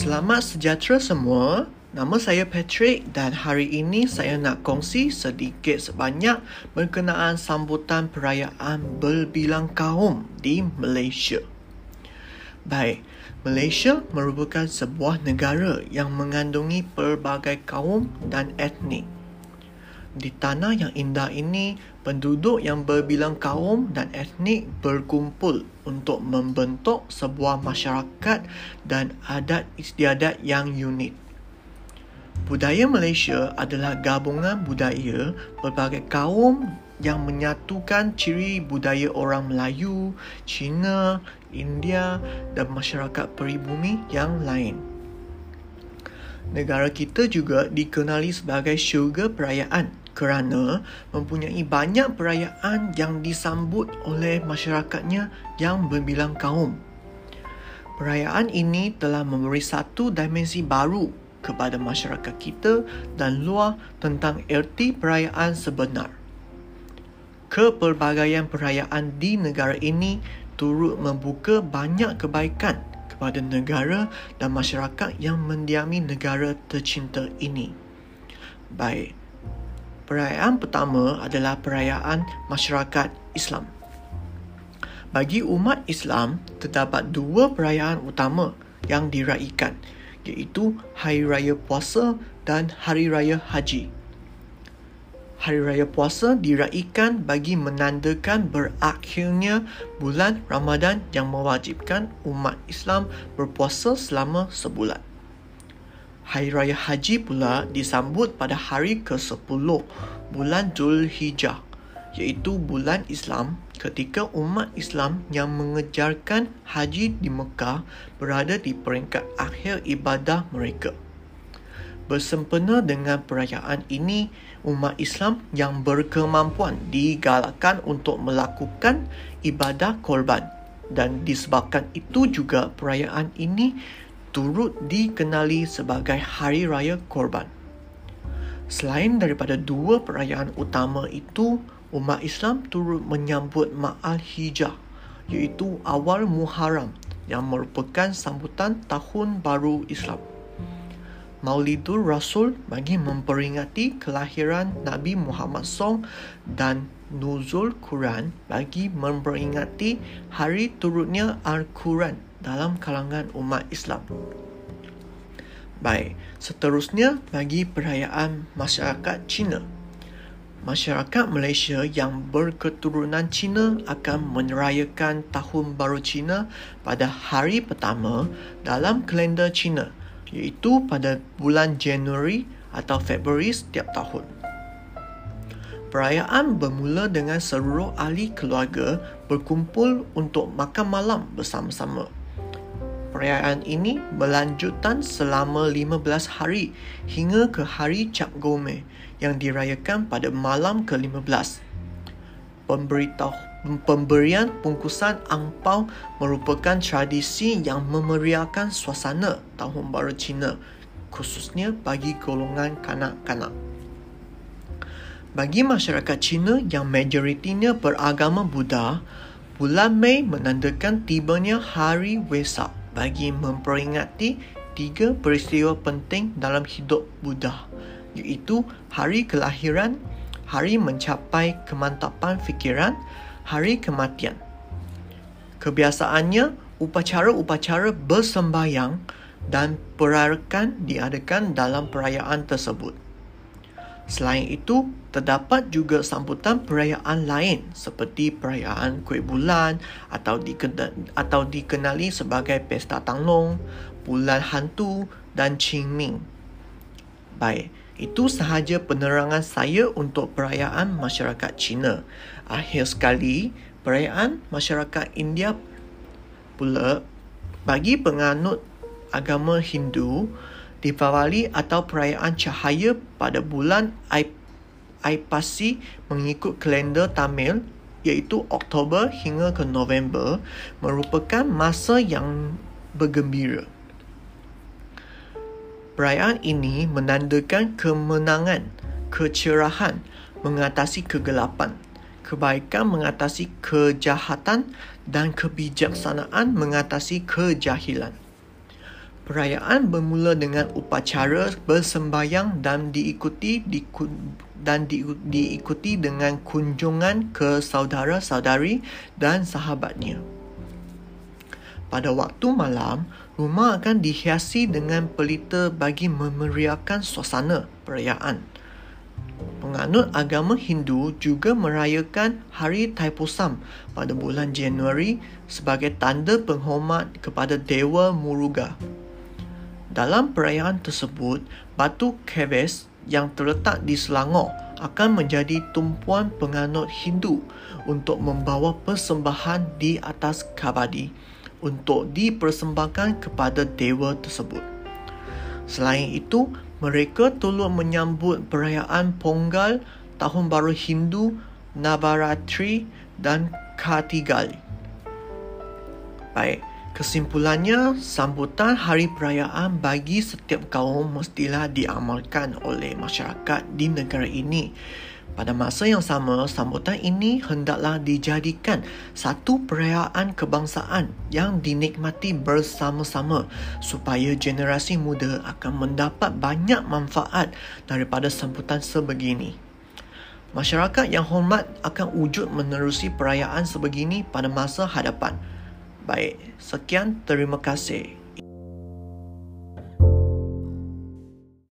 Selamat sejahtera semua. Nama saya Patrick dan hari ini saya nak kongsi sedikit sebanyak berkenaan sambutan perayaan berbilang kaum di Malaysia. Baik, Malaysia merupakan sebuah negara yang mengandungi pelbagai kaum dan etnik. Di tanah yang indah ini, penduduk yang berbilang kaum dan etnik berkumpul untuk membentuk sebuah masyarakat dan adat istiadat yang unik. Budaya Malaysia adalah gabungan budaya berbagai kaum yang menyatukan ciri budaya orang Melayu, Cina, India dan masyarakat peribumi yang lain. Negara kita juga dikenali sebagai syurga perayaan kerana mempunyai banyak perayaan yang disambut oleh masyarakatnya yang berbilang kaum. Perayaan ini telah memberi satu dimensi baru kepada masyarakat kita dan luar tentang erti perayaan sebenar. Kepelbagaian perayaan di negara ini turut membuka banyak kebaikan kepada negara dan masyarakat yang mendiami negara tercinta ini. Baik, Perayaan pertama adalah perayaan masyarakat Islam. Bagi umat Islam, terdapat dua perayaan utama yang diraikan, iaitu Hari Raya Puasa dan Hari Raya Haji. Hari Raya Puasa diraikan bagi menandakan berakhirnya bulan Ramadan yang mewajibkan umat Islam berpuasa selama sebulan. Hari Raya Haji pula disambut pada hari ke-10 bulan Dhul Hijjah iaitu bulan Islam ketika umat Islam yang mengejarkan haji di Mekah berada di peringkat akhir ibadah mereka. Bersempena dengan perayaan ini, umat Islam yang berkemampuan digalakkan untuk melakukan ibadah korban dan disebabkan itu juga perayaan ini turut dikenali sebagai Hari Raya Korban. Selain daripada dua perayaan utama itu, umat Islam turut menyambut Ma'al Hijjah iaitu awal Muharram yang merupakan sambutan Tahun Baru Islam. Maulidur Rasul bagi memperingati kelahiran Nabi Muhammad SAW dan Nuzul Quran bagi memperingati hari turunnya Al-Quran dalam kalangan umat Islam. Baik, seterusnya bagi perayaan masyarakat Cina. Masyarakat Malaysia yang berketurunan Cina akan merayakan Tahun Baru Cina pada hari pertama dalam kalender Cina iaitu pada bulan Januari atau Februari setiap tahun. Perayaan bermula dengan seluruh ahli keluarga berkumpul untuk makan malam bersama-sama perayaan ini berlanjutan selama 15 hari hingga ke hari Cap Gome yang dirayakan pada malam ke-15. Pemberitahu pemberian bungkusan angpau merupakan tradisi yang memeriahkan suasana Tahun Baru Cina khususnya bagi golongan kanak-kanak. Bagi masyarakat Cina yang majoritinya beragama Buddha, bulan Mei menandakan tibanya Hari Wesak bagi memperingati tiga peristiwa penting dalam hidup Buddha iaitu hari kelahiran, hari mencapai kemantapan fikiran, hari kematian. Kebiasaannya, upacara-upacara bersembayang dan perarakan diadakan dalam perayaan tersebut. Selain itu, terdapat juga sambutan perayaan lain seperti perayaan Kuih Bulan atau dikenali, atau dikenali sebagai Pesta Tanglong, Bulan Hantu dan Qing Ming. Baik, itu sahaja penerangan saya untuk perayaan masyarakat Cina. Akhir sekali, perayaan masyarakat India pula bagi penganut agama Hindu Deepavali atau perayaan cahaya pada bulan Aipasi mengikut kalender Tamil iaitu Oktober hingga ke November merupakan masa yang bergembira. Perayaan ini menandakan kemenangan, kecerahan mengatasi kegelapan, kebaikan mengatasi kejahatan dan kebijaksanaan mengatasi kejahilan. Perayaan bermula dengan upacara bersembayang dan diikuti di, dan di, diikuti dengan kunjungan ke saudara-saudari dan sahabatnya. Pada waktu malam, rumah akan dihiasi dengan pelita bagi memeriahkan suasana perayaan. Penganut agama Hindu juga merayakan Hari Thaipusam pada bulan Januari sebagai tanda penghormat kepada Dewa Muruga. Dalam perayaan tersebut, batu Keves yang terletak di Selangor akan menjadi tumpuan penganut Hindu untuk membawa persembahan di atas kabadi untuk dipersembahkan kepada dewa tersebut. Selain itu, mereka turut menyambut perayaan Pongal, Tahun Baru Hindu, Navaratri dan Kartigal. Baik, Kesimpulannya, sambutan hari perayaan bagi setiap kaum mestilah diamalkan oleh masyarakat di negara ini. Pada masa yang sama, sambutan ini hendaklah dijadikan satu perayaan kebangsaan yang dinikmati bersama-sama supaya generasi muda akan mendapat banyak manfaat daripada sambutan sebegini. Masyarakat yang hormat akan wujud menerusi perayaan sebegini pada masa hadapan. Baik, sekian terima kasih.